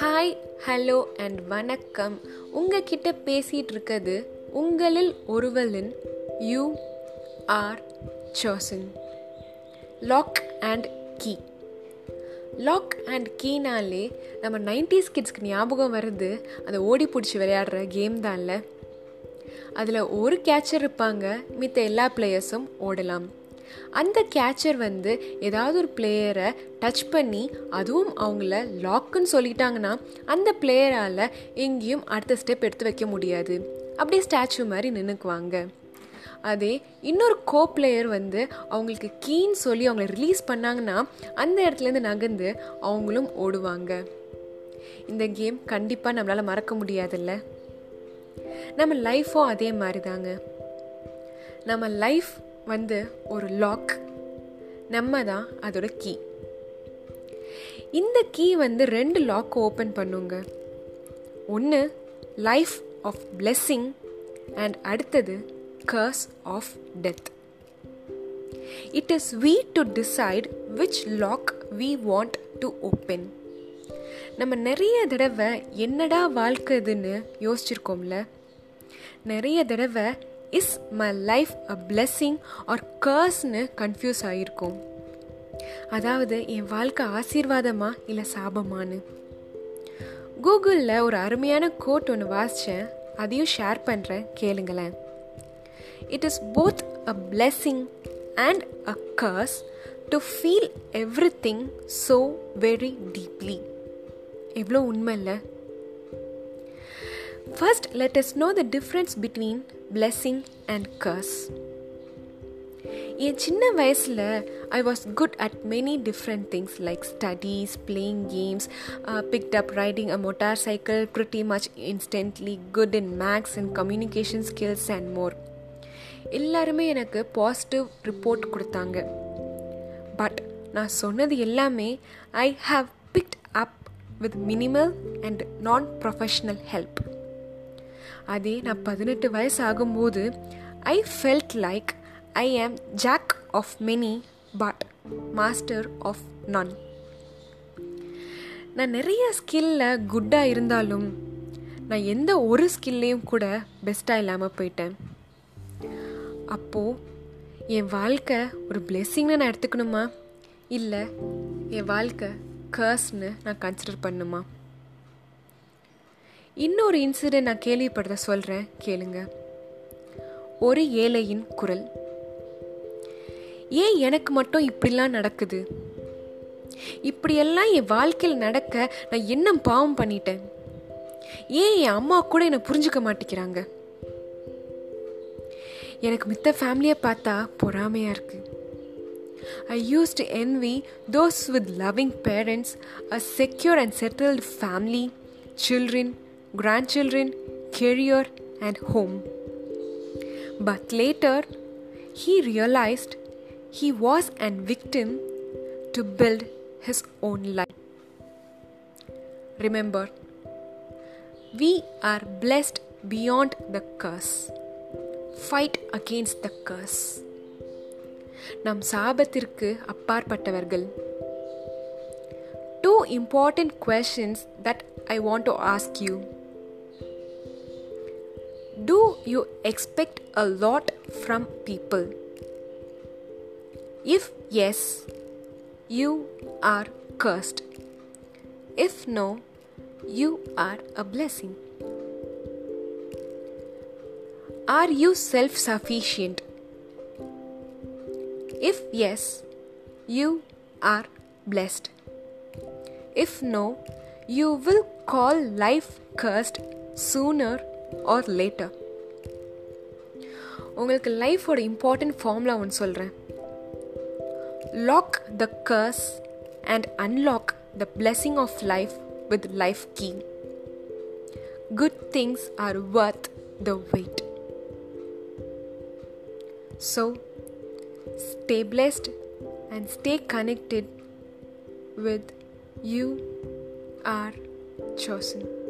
Hi hello and வணக்கம். உங்ககிட்ட பேசிகிட்டு இருக்கிறது உங்களில் ஒருவலின் you are chosen lock and key lock and கீனாலே நம்ம நைன்டிஸ் கிட்ஸ்க்கு ஞாபகம் வருது. அதை ஓடி பிடிச்சி விளையாடுற கேம் தான் இல்லை. அதில் ஒரு கேச்சர் இருப்பாங்க. மித்த எல்லா பிளேயர்ஸும் ஓடலாம். அந்த கேச்சர் வந்து ஏதாவது ஒரு பிளேயரை டச் பண்ணி அதுவும் அவங்கள லாக்குன்னு சொல்லிட்டாங்கன்னா அந்த பிளேயரால் எங்கேயும் அடுத்த ஸ்டெப் எடுத்து வைக்க முடியாது. அப்படியே ஸ்டாச்சு மாதிரி நின்றுக்குவாங்க அதே இன்னொரு கோ பிளேயர் வந்து அவங்களுக்கு கீன்னு சொல்லி அவங்கள ரிலீஸ் பண்ணாங்கன்னா அந்த இடத்துலேருந்து நகர்ந்து அவங்களும் ஓடுவாங்க. இந்த கேம் கண்டிப்பாக நம்மளால் மறக்க முடியாதுல்ல. நம்ம லைஃப்பும் அதே மாதிரி தாங்க நம்ம லைஃப் வந்து ஒரு லாக் நம்ம தான் அதோட கீ இந்த கீ வந்து ரெண்டு லாக் ஓப்பன் பண்ணுங்க. ஒன்று லைஃப் ஆஃப் பிளெஸ்ஸிங் அண்ட் அடுத்தது curse of death it is we to decide which lock we want to open நம்ம நிறைய தடவை என்னடா வாழ்க்கை இதுன்னு யோசிச்சிருக்கோம்ல. நிறைய தடவை is my life a blessing or கர்ஸ்னு confuse ஆகிருக்கும் அதாவது என் வாழ்க்கை ஆசீர்வாதமா இல்லை சாபமானு? கூகுளில் ஒரு அருமையான கோட் ஒன்று வாசித்தேன் அதையும் ஷேர் பண்ணுறேன் கேளுங்களேன். It is both a blessing and a curse to feel everything so very deeply எவ்வளோ உண்மை இல்லை First, let us know the difference between blessing and curse. என் சின்ன வயசில் I was good at many different things like studies playing games picked up riding a motorcycle pretty much instantly good in maths and communication skills and more எல்லாருமே எனக்கு positive report கொடுத்தாங்க but நான் சொன்னது எல்லாமே I have picked up with minimal and நான் professional help அதே நான் பதினெட்டு வயசு ஆகும்போது ஐ felt like I am jack of many but master of none நான் நிறைய ஸ்கில்ல குட்டாக இருந்தாலும் நான் எந்த ஒரு ஸ்கில்லையும் கூட பெஸ்ட்டாக இல்லாமல் போயிட்டேன். அப்போது என் வாழ்க்கை ஒரு பிளெஸ்ஸிங்னு நான் எடுத்துக்கணுமா? இல்லை என் வாழ்க்கை கர்ஸ்னு நான் கன்சிடர் பண்ணுமா? இன்னொரு இன்சிடென்ட் நான் கேள்விப்படுறத சொல்கிறேன் கேளுங்க. ஒரு ஏழையின் குரல். ஏன் எனக்கு மட்டும் இப்படிலாம் நடக்குது? இப்படியெல்லாம் என் வாழ்க்கையில் நடக்க நான் என்ன பாவம் பண்ணிட்டேன்? ஏன் என் அம்மா கூட என்னை புரிஞ்சுக்க மாட்டேங்கிறாங்க? எனக்கு மித்த ஃபேமிலியை பார்த்தா பொறாமையாக இருக்கு. I use to envy those with loving parents a secure and settled family children grandchildren, career, and home. But later, he realized he was a victim to build his own life. Remember, we are blessed beyond the curse. Fight against the curse. நம் சாபத்திற்கு அப்பாற்பட்டவர்கள் Two important questions that I want to ask you. do you expect a lot from people? If yes, you are cursed. If no, you are a blessing. Are you self sufficient? If yes, you are blessed. If no, you will call life cursed sooner or later உங்களுக்கு லைஃபோட important formula ஒன்று சொல்கிறேன் lock the curse and unlock the blessing of life with life key good things are worth the wait so stay blessed and stay connected with you are chosen.